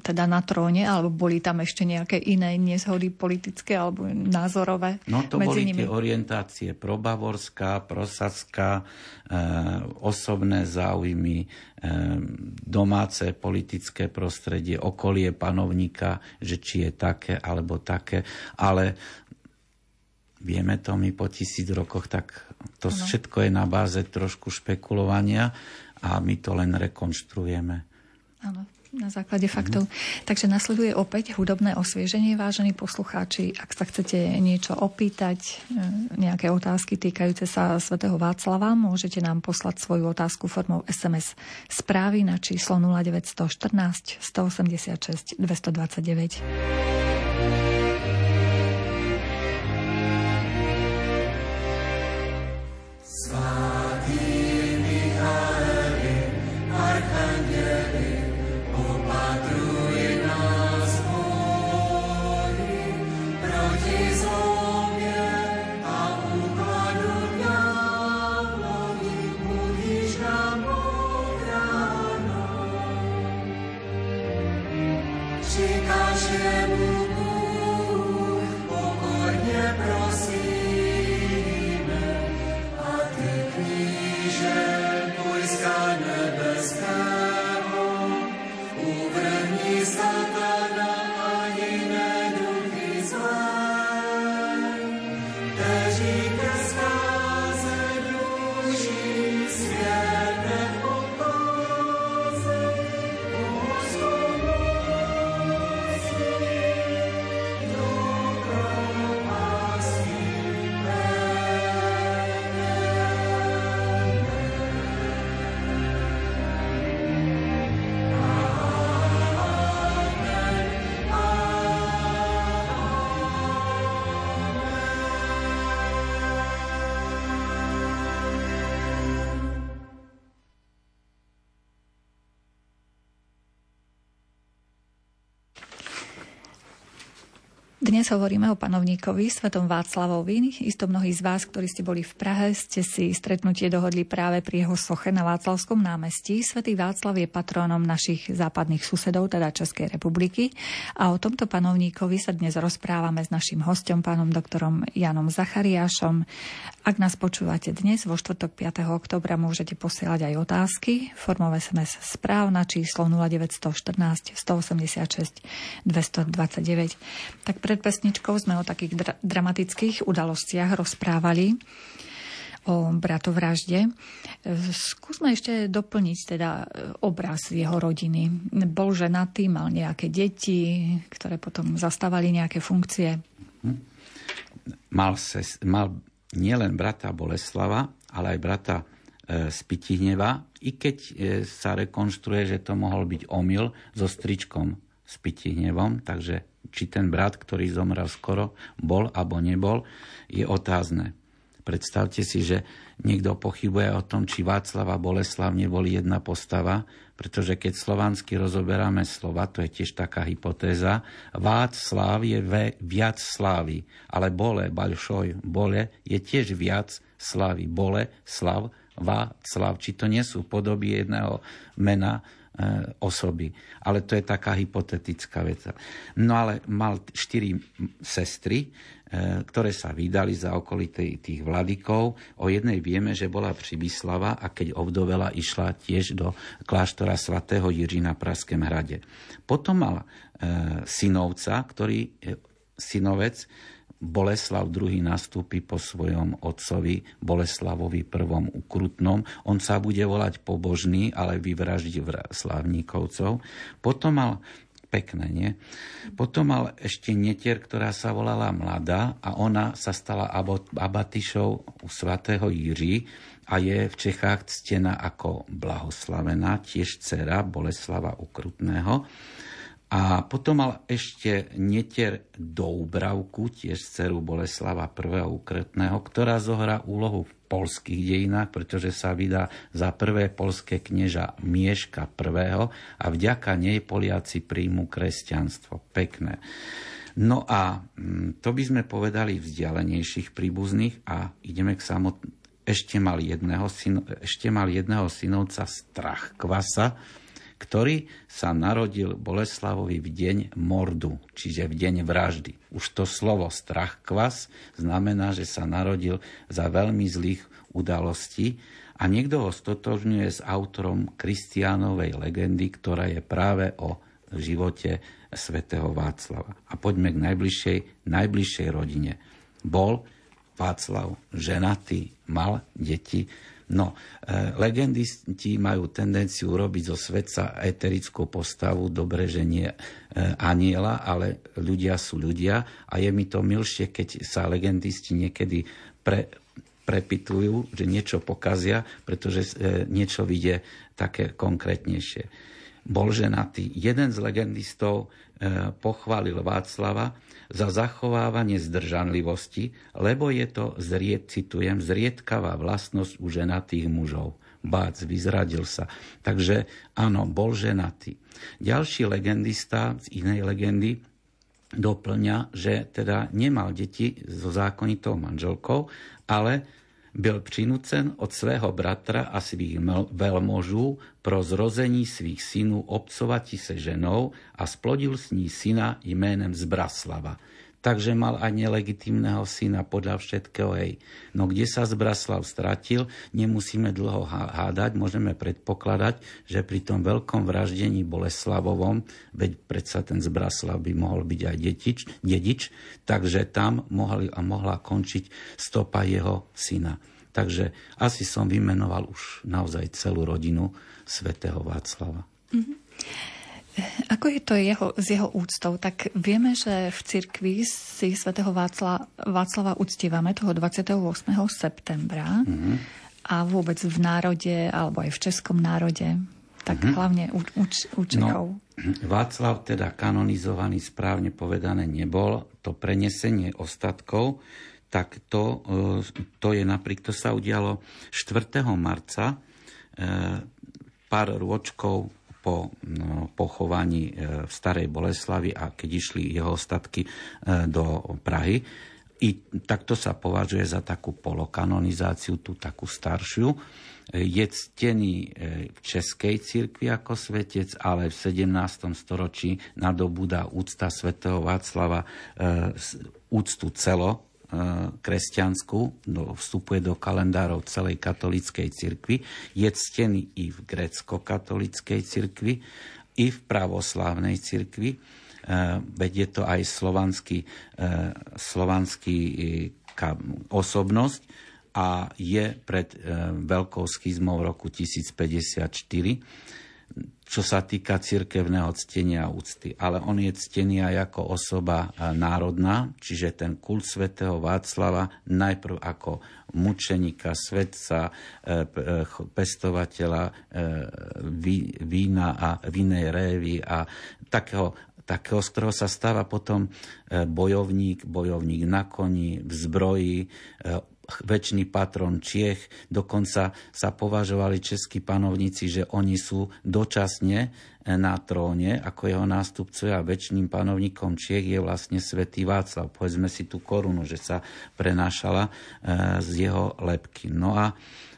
teda na tróne, alebo boli tam ešte nejaké iné nezhody politické alebo názorové
No to
medzi
boli
nimi?
tie orientácie probavorská, prosacká, e, osobné záujmy, e, domáce politické prostredie, okolie panovníka, že či je také alebo také, ale vieme to my po tisíc rokoch, tak to
Ano.
všetko je na báze trošku špekulovania a my to len rekonštruujeme.
Áno, na základe faktov. Takže nasleduje opäť hudobné osvieženie, vážení poslucháči. Ak sa chcete niečo opýtať, e, nejaké otázky týkajúce sa svätého Václava, môžete nám poslať svoju otázku formou SMS správy na číslo 0914 186 229. Dnes hovoríme o panovníkovi Svetom Václavovi. Isto mnohí z vás, ktorí ste boli v Prahe, ste si stretnutie dohodli práve pri jeho soche na Václavskom námestí. Svetý Václav je patrónom našich západných susedov, teda Českej republiky. A o tomto panovníkovi sa dnes rozprávame s našim hostom, pánom doktorom Janom Zachariášom. Ak nás počúvate dnes, vo štvrtok 5. oktobra môžete posielať aj otázky formou SMS správ na číslo 0914 186 229. Tak pred pesničkou sme o takých dra- dramatických udalostiach rozprávali o bratovražde. E, Skúsme ešte doplniť teda e, obraz jeho rodiny. Bol ženatý, mal nejaké deti, ktoré potom zastávali nejaké funkcie.
Mal, ses, mal nielen brata Boleslava, ale aj brata e, z Pitihneva, i keď e, sa rekonštruuje, že to mohol byť omyl so stričkom s Pitihnevom, takže či ten brat, ktorý zomrel skoro, bol alebo nebol, je otázne. Predstavte si, že niekto pochybuje o tom, či Václav a Boleslav neboli jedna postava, pretože keď slovansky rozoberáme slova, to je tiež taká hypotéza, Václav je ve, viac slávy, ale Bole, Balšoj, Bole je tiež viac slávy. Bole, Slav, Václav, či to nie sú podoby jedného mena, osoby. Ale to je taká hypotetická vec. No ale mal štyri sestry, e, ktoré sa vydali za okolitej tých vladykov. O jednej vieme, že bola Přibyslava a keď ovdovela, išla tiež do kláštora svätého Jiří na Praském hrade. Potom mal e, synovca, ktorý synovec Boleslav II nastúpi po svojom otcovi Boleslavovi I. Ukrutnom. On sa bude volať pobožný, ale vyvraždí vra- slávníkovcov. Potom mal pekné, nie? Potom mal ešte netier, ktorá sa volala Mladá a ona sa stala abatišou u svätého Jiří a je v Čechách ctená ako blahoslavená, tiež dcera Boleslava Ukrutného. A potom mal ešte netier Doubravku, tiež dceru Boleslava I. Ukretného, ktorá zohrá úlohu v polských dejinách, pretože sa vydá za prvé polské knieža Mieška I. a vďaka nej Poliaci príjmu kresťanstvo. Pekné. No a mm, to by sme povedali vzdialenejších príbuzných a ideme k samot... Ešte mal jedného, syno... ešte mal jedného synovca Strach Kvasa, ktorý sa narodil Boleslavovi v deň mordu, čiže v deň vraždy. Už to slovo strach kvas znamená, že sa narodil za veľmi zlých udalostí a niekto ho stotožňuje s autorom Kristiánovej legendy, ktorá je práve o živote svätého Václava. A poďme k najbližšej, najbližšej rodine. Bol Václav ženatý, mal deti, No, e, legendisti majú tendenciu robiť zo svetca eterickú postavu, dobre, že nie e, aniela, ale ľudia sú ľudia a je mi to milšie, keď sa legendisti niekedy pre, prepitujú, že niečo pokazia, pretože e, niečo vidie také konkrétnejšie. Bol ženatý. Jeden z legendistov e, pochválil Václava, za zachovávanie zdržanlivosti, lebo je to, zried, citujem, zriedkavá vlastnosť u ženatých mužov. Bác, vyzradil sa. Takže áno, bol ženatý. Ďalší legendista z inej legendy doplňa, že teda nemal deti so zákonitou manželkou, ale byl přinucen od svého bratra a svých veľmožů pro zrození svých synů obcovati se ženou a splodil s ní syna jménem Zbraslava. Takže mal aj nelegitímneho syna podľa všetkého. Hej. No kde sa Zbraslav stratil, nemusíme dlho hádať, môžeme predpokladať, že pri tom veľkom vraždení Boleslavovom, veď predsa ten Zbraslav by mohol byť aj dedič, dedič takže tam mohli, a mohla končiť stopa jeho syna. Takže asi som vymenoval už naozaj celú rodinu svätého Václava. Mm-hmm.
Ako je to jeho, s jeho úctou? Tak vieme, že v cirkvi si svätého Václava, Václava uctívame toho 28. septembra mm-hmm. a vôbec v národe, alebo aj v českom národe, tak mm-hmm. hlavne u, u, u Čechov.
No, *clears throat* Václav teda kanonizovaný správne povedané nebol. To prenesenie ostatkov tak to, e, to je napríklad, to sa udialo 4. marca, e, pár rôčkov po no, pochovaní e, v Starej Boleslavi a keď išli jeho ostatky do Prahy. I takto sa považuje za takú polokanonizáciu, tú takú staršiu. Je ctený v Českej cirkvi ako svetec, ale v 17. storočí nadobúda úcta svätého Václava úctu celo kresťanskú, do, vstupuje do kalendárov celej katolíckej cirkvi, je ctený i v grecko-katolíckej cirkvi, i v pravoslávnej cirkvi, e, veď je to aj slovanský, e, slovanský e, osobnosť a je pred veľkou schizmou roku 1054 čo sa týka cirkevného ctenia a úcty. Ale on je ctený aj ako osoba e, národná, čiže ten kult svätého Václava najprv ako mučenika, svetca, e, e, pestovateľa vína a vinej révy a takého takého, z ktorého sa stáva potom bojovník, bojovník na koni, v zbroji, väčší patron Čiech, dokonca sa považovali českí panovníci, že oni sú dočasne e, na tróne ako jeho nástupcovia a väčšným panovníkom Čiech je vlastne svätý Václav. Povedzme si tú korunu, že sa prenášala e, z jeho lepky. No a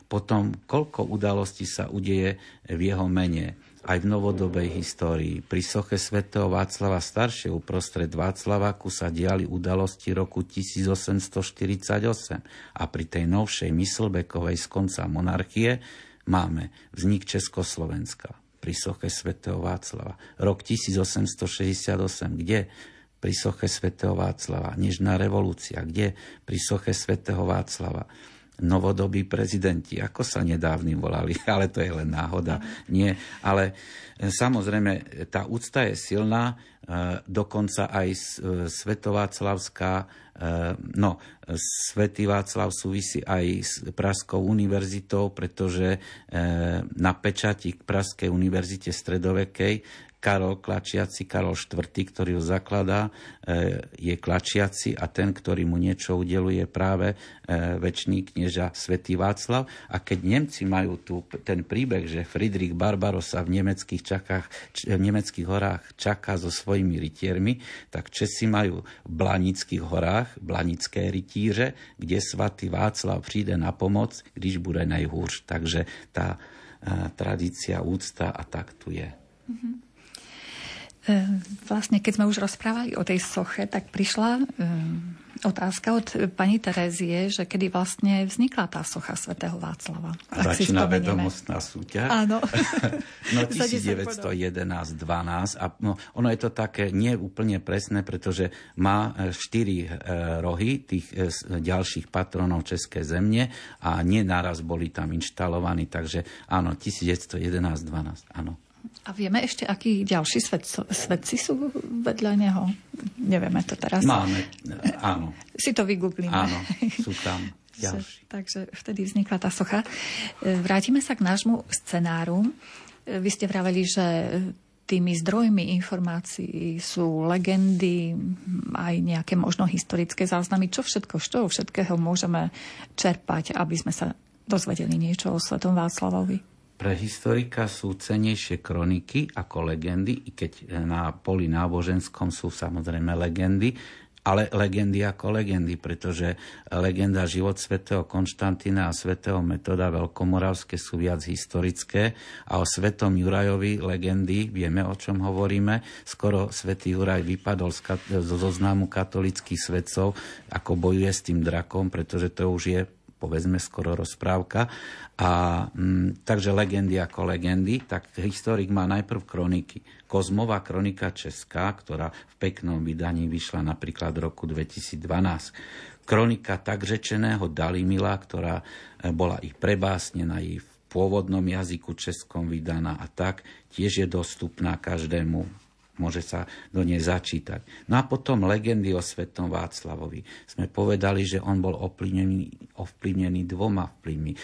potom, koľko udalostí sa udeje v jeho mene aj v novodobej histórii. Pri soche svätého Václava staršie uprostred Václavaku sa diali udalosti roku 1848 a pri tej novšej Myslbekovej z konca monarchie máme vznik Československa pri soche svätého Václava. Rok 1868, kde pri soche svätého Václava, Nežná revolúcia, kde pri soche svätého Václava novodobí prezidenti, ako sa nedávni volali, *laughs* ale to je len náhoda. Nie, ale e, samozrejme tá úcta je silná, e, dokonca aj e, Svetováclavská no, Svetý Václav súvisí aj s Pražskou univerzitou, pretože na pečati k Pražskej univerzite stredovekej Karol Klačiaci, Karol IV., ktorý ho zakladá, e, je Klačiaci a ten, ktorý mu niečo udeluje práve e, väčší knieža svätý Václav. A keď Nemci majú tu ten príbeh, že Friedrich Barbarossa v nemeckých, čakách, v nemeckých horách čaká so svojimi rytiermi, tak Česi majú v Blanických horách blanické rytíře, kde svatý Václav príde na pomoc, když bude najhúrš. Takže tá e, tradícia, úcta a tak tu je. Mm-hmm.
Ehm, vlastne, keď sme už rozprávali o tej soche, tak prišla ehm, otázka od pani Terézie, že kedy vlastne vznikla tá socha svätého Václava.
Začína vedomostná súťaž.
Áno. *laughs*
no *laughs* 1911-12 a no, ono je to také nie úplne presné, pretože má e, štyri e, rohy tých e, ďalších patronov Českej zemne a nie naraz boli tam inštalovaní, takže áno, 1911-12, áno.
A vieme ešte, akí ďalší svet, svetci sú vedľa neho? Nevieme to teraz.
Máme, áno.
Si to vygooglíme.
Áno, sú tam *laughs* ďalší.
Takže vtedy vznikla tá socha. E, vrátime sa k nášmu scenáru. E, vy ste vraveli, že tými zdrojmi informácií sú legendy, aj nejaké možno historické záznamy. Čo všetko, z toho všetkého môžeme čerpať, aby sme sa dozvedeli niečo o Svetom Václavovi?
Pre historika sú cenejšie kroniky ako legendy, i keď na poli náboženskom sú samozrejme legendy, ale legendy ako legendy, pretože legenda život svätého Konštantína a svätého Metoda Veľkomoravské sú viac historické a o svetom Jurajovi legendy, vieme o čom hovoríme, skoro svätý Juraj vypadol zo zoznamu katolických svetcov, ako bojuje s tým drakom, pretože to už je povedzme skoro rozprávka. A m, mm, takže legendy ako legendy, tak historik má najprv kroniky. Kozmová kronika Česká, ktorá v peknom vydaní vyšla napríklad v roku 2012. Kronika tak řečeného Dalimila, ktorá e, bola ich prebásnená i v pôvodnom jazyku českom vydaná a tak, tiež je dostupná každému môže sa do nej začítať. No a potom legendy o svetom Václavovi. Sme povedali, že on bol ovplyvnený, ovplyvnený dvoma vplyvmi. E,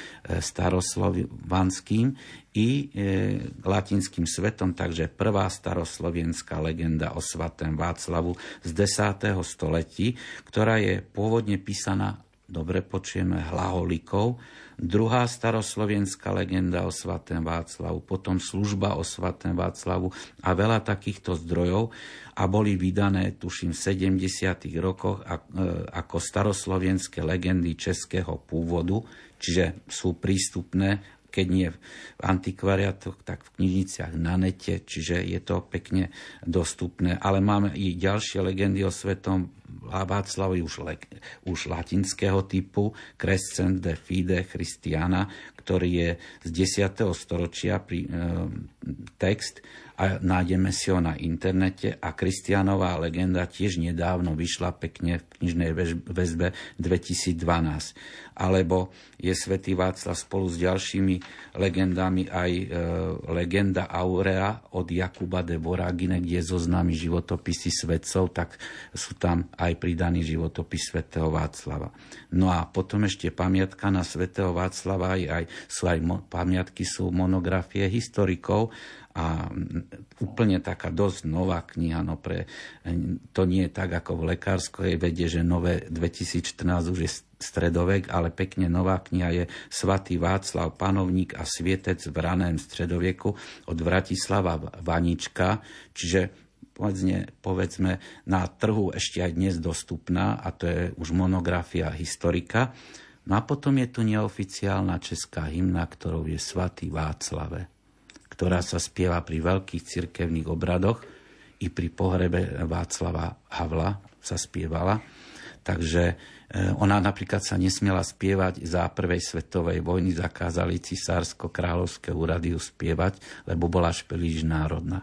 staroslovanským i e, latinským svetom, takže prvá staroslovenská legenda o svatom Václavu z 10. století, ktorá je pôvodne písaná, dobre počujeme, hlaholikou, druhá staroslovenská legenda o svatém Václavu, potom služba o svatém Václavu a veľa takýchto zdrojov a boli vydané, tuším, v 70. rokoch e, ako staroslovenské legendy českého pôvodu, čiže sú prístupné keď nie v antikvariatoch, tak v knižniciach na nete, čiže je to pekne dostupné. Ale máme i ďalšie legendy o svetom Václavovi už, už latinského typu, Crescent de Fide Christiana, ktorý je z 10. storočia pri, e, text a nájdeme si ho na internete a Kristianová legenda tiež nedávno vyšla pekne v knižnej väzbe 2012. Alebo je svätý Václav spolu s ďalšími legendami aj e, legenda Aurea od Jakuba de Voragine, kde je zoznami životopisy svetcov, tak sú tam aj pridaný životopis svätého Václava. No a potom ešte pamiatka na svätého Václava, aj, aj, sú aj pamiatky, sú monografie historikov a úplne taká dosť nová kniha, no pre, to nie je tak ako v lekárskej vede, že nové 2014 už je stredovek, ale pekne nová kniha je Svatý Václav, panovník a svietec v raném stredoveku od Vratislava Vanička, čiže povedzme, povedzme na trhu ešte aj dnes dostupná a to je už monografia historika. No a potom je tu neoficiálna česká hymna, ktorou je Svatý Václave ktorá sa spieva pri veľkých cirkevných obradoch. I pri pohrebe Václava Havla sa spievala. Takže e, ona napríklad sa nesmiela spievať za prvej svetovej vojny, zakázali cisársko-kráľovské úrady ju spievať, lebo bola až národná.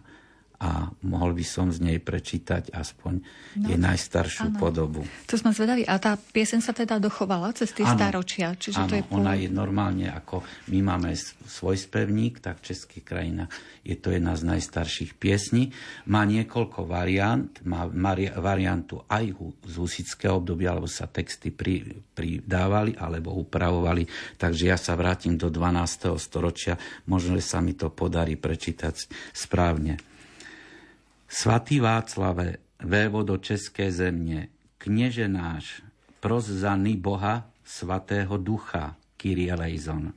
A mohol by som z nej prečítať aspoň no, jej najstaršiu áno. podobu.
To sme zvedali. A tá piesen sa teda dochovala cez tie áno, staročia?
Čiže áno, to je ona je normálne ako my máme svoj spevník, tak v českých krajinách je to jedna z najstarších piesní. Má niekoľko variant. Má variantu aj z husického obdobia, alebo sa texty pri, pridávali alebo upravovali. Takže ja sa vrátim do 12. storočia. Možno, že sa mi to podarí prečítať správne. Svatý Václave, vévodo České země, kněže náš, pros za Boha, svatého ducha, Kyrie Lejzon.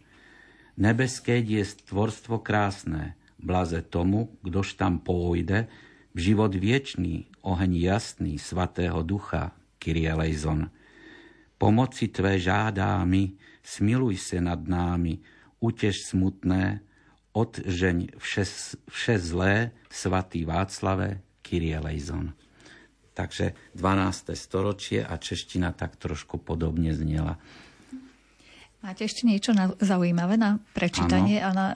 Nebeské je stvorstvo krásné, blaze tomu, kdož tam pôjde, v život viečný, oheň jasný, svatého ducha, Kyrie Lejzon. Pomoci Tvé žádá mi, smiluj se nad námi, utež smutné, odžeň vše, vše zlé, svatý Václave, Kyrie Lejzon. Takže 12. storočie a čeština tak trošku podobne znela.
Máte ešte niečo na, zaujímavé na prečítanie ano, a na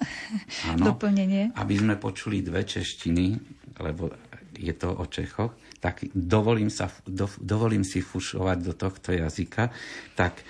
ano, doplnenie?
Aby sme počuli dve češtiny, lebo je to o Čechoch, tak dovolím, sa, do, dovolím si fušovať do tohto jazyka. Tak e,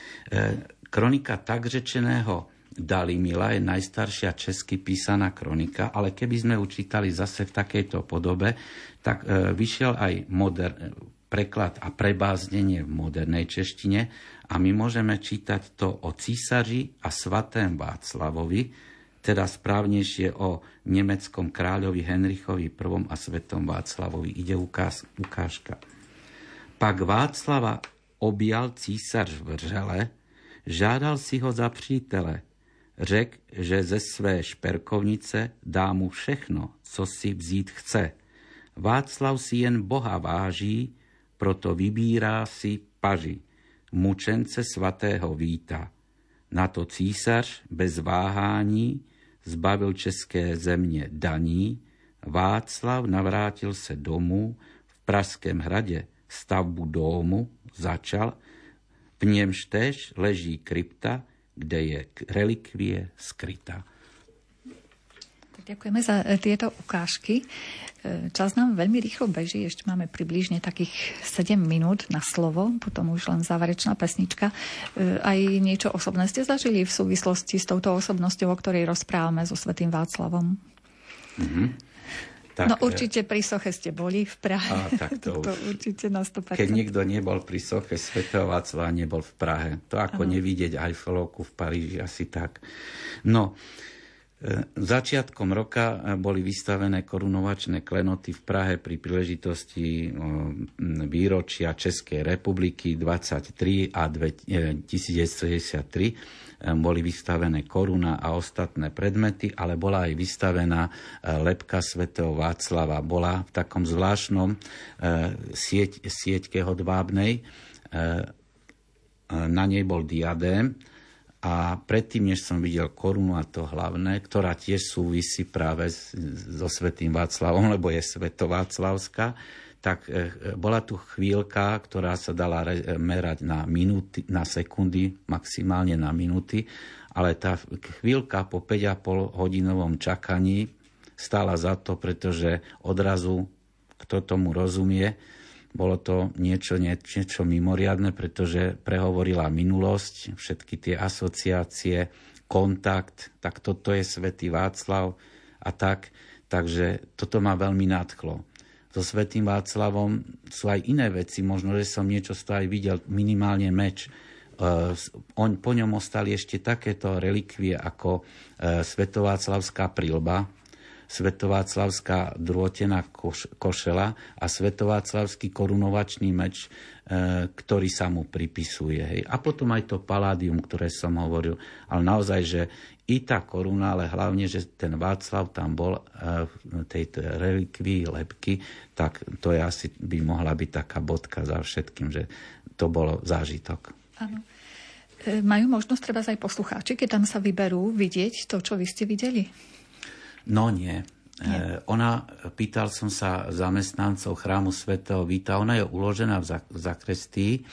kronika tak řečeného Dalimila je najstaršia česky písaná kronika, ale keby sme učítali zase v takejto podobe, tak e, vyšiel aj moder, preklad a prebáznenie v modernej češtine a my môžeme čítať to o císaři a svatém Václavovi, teda správnejšie o nemeckom kráľovi Henrichovi I a svetom Václavovi. Ide ukáz, ukážka. Pak Václava objal císař v Vržele, žádal si ho za přítele – Řek, že ze své šperkovnice dá mu všechno, co si vzít chce. Václav si jen Boha váží, proto vybírá si paži, mučence svatého Víta. Na to císař bez váhání zbavil české země daní, Václav navrátil se domů, v Pražském hradě stavbu domu začal, v němž tež leží krypta, kde je relikvie skrytá.
Ďakujeme za e, tieto ukážky. E, čas nám veľmi rýchlo beží, ešte máme približne takých 7 minút na slovo, potom už len záverečná pesnička. E, aj niečo osobné ste zažili v súvislosti s touto osobnosťou, o ktorej rozprávame so Svetým Václavom? Mm-hmm. Tak, no určite pri Soche ste boli v Prahe. A, tak to, *laughs* to určite na 100%.
Keď nikto nebol pri Soche Svetého Václava, nebol v Prahe. To ako ano. nevidieť Eiffelovku v Paríži, asi tak. No, e, Začiatkom roka boli vystavené korunovačné klenoty v Prahe pri príležitosti výročia Českej republiky 23 a 1963 boli vystavené koruna a ostatné predmety, ale bola aj vystavená e, lepka svätého Václava. Bola v takom zvláštnom e, sieť, sieťke hodvábnej. E, na nej bol diadém a predtým, než som videl korunu a to hlavné, ktorá tiež súvisí práve so Svetým Václavom, lebo je Svetováclavská, tak e, bola tu chvíľka, ktorá sa dala merať na minúty, na sekundy, maximálne na minúty, ale tá chvíľka po 5,5 hodinovom čakaní stála za to, pretože odrazu, kto tomu rozumie, bolo to niečo, niečo mimoriadne, pretože prehovorila minulosť, všetky tie asociácie, kontakt, tak toto je svätý Václav a tak. Takže toto ma veľmi nadchlo so Svetým Václavom sú aj iné veci, možno, že som niečo z toho aj videl, minimálne meč. On, po ňom ostali ešte takéto relikvie ako uh, Svetováclavská prilba, Svetováclavská drôtená koš, košela a Svetováclavský korunovačný meč, uh, ktorý sa mu pripisuje. Hej. A potom aj to paládium, ktoré som hovoril. Ale naozaj, že i tá koruna, ale hlavne, že ten Václav tam bol eh, v tej relikvii lepky, tak to je asi by mohla byť taká bodka za všetkým, že to bolo zážitok. Áno.
E, majú možnosť treba aj poslucháči, keď tam sa vyberú, vidieť to, čo vy ste videli?
No nie. Nie. Ona, pýtal som sa zamestnancov chrámu svätého Víta, ona je uložená v zakrestii,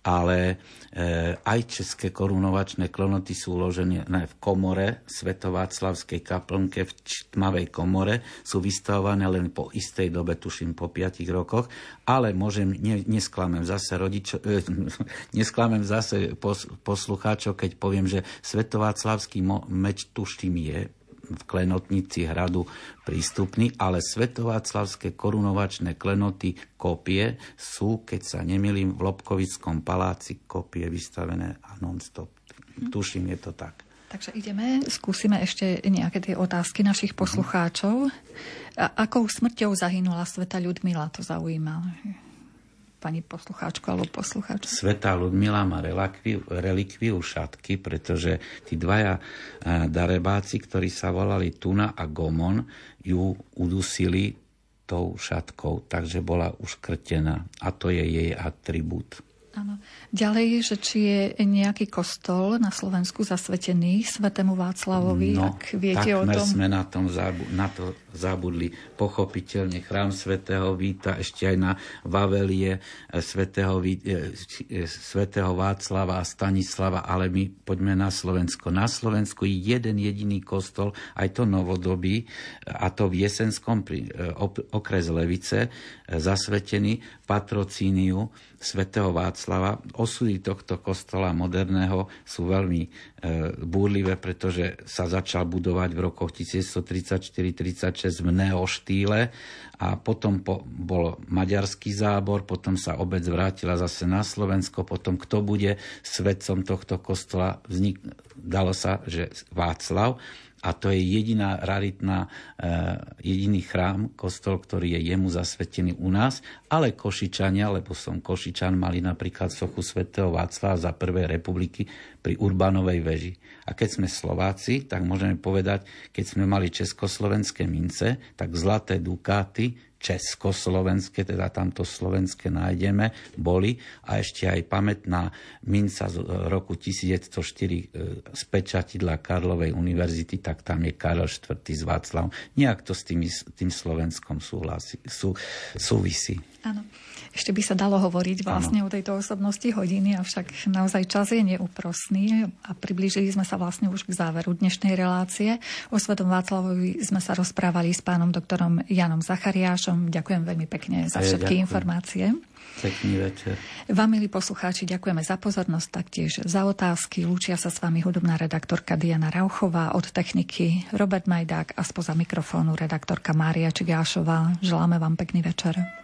ale e, aj české korunovačné klonoty sú uložené v komore Svetováclavskej kaplnke v tmavej komore, sú vystavované len po istej dobe, tuším po 5 rokoch, ale môžem, ne, nesklamem zase rodičo, e, *laughs* nesklamem zase pos, poslucháčov, keď poviem, že Svetováclavský meč tuším je v klenotnici hradu prístupný, ale svetováclavské korunovačné klenoty kopie sú, keď sa nemilím, v Lobkovickom paláci kopie vystavené a non-stop. Hm. Tuším, je to tak.
Takže ideme, skúsime ešte nejaké tie otázky našich poslucháčov. A akou smrťou zahynula sveta Ľudmila, to zaujíma pani poslucháčku alebo poslucháčku?
Sveta Ludmila má relikviu, relikviu šatky, pretože tí dvaja darebáci, ktorí sa volali Tuna a Gomon, ju udusili tou šatkou, takže bola uškrtená. A to je jej atribút.
Áno. Ďalej, že či je nejaký kostol na Slovensku zasvetený svetému Václavovi,
no,
ak viete o tom.
sme na, tom zabu- na to zabudli. Pochopiteľne chrám svätého Víta, ešte aj na Vavelie e, svätého, Ví- e, e, svätého Václava a Stanislava, ale my poďme na Slovensko. Na Slovensku je jeden jediný kostol, aj to novodobý, a to v Jesenskom okres Levice, zasvetený patrocíniu svätého Václava. Osudy tohto kostola moderného sú veľmi e, búrlivé, pretože sa začal budovať v rokoch 1934-36 v neoštýle a potom po, bol maďarský zábor, potom sa obec vrátila zase na Slovensko, potom kto bude svetcom tohto kostola, vznik, dalo sa, že Václav a to je jediná raritná, uh, jediný chrám, kostol, ktorý je jemu zasvetený u nás, ale Košičania, lebo som Košičan, mali napríklad sochu svätého Václava za prvej republiky pri Urbanovej veži. A keď sme Slováci, tak môžeme povedať, keď sme mali československé mince, tak zlaté dukáty československé, teda tamto slovenské nájdeme, boli a ešte aj pamätná minca z roku 1904 e, z pečatidla Karlovej univerzity, tak tam je Karol IV. z Václav. Nejak to s tým, tým Slovenskom súhlasí, sú, súvisí.
Áno. Ešte by sa dalo hovoriť vlastne ano. o tejto osobnosti hodiny, avšak naozaj čas je neúprosný a priblížili sme sa vlastne už k záveru dnešnej relácie. O Svetom Václavovi sme sa rozprávali s pánom doktorom Janom Zachariášom. Ďakujem veľmi pekne za všetky ďakujem. informácie.
Pekný večer.
Vám, milí poslucháči, ďakujeme za pozornosť, taktiež za otázky. Lúčia sa s vami hudobná redaktorka Diana Rauchová, od techniky Robert Majdák a spoza mikrofónu redaktorka Mária Čigášová. Želáme vám pekný večer.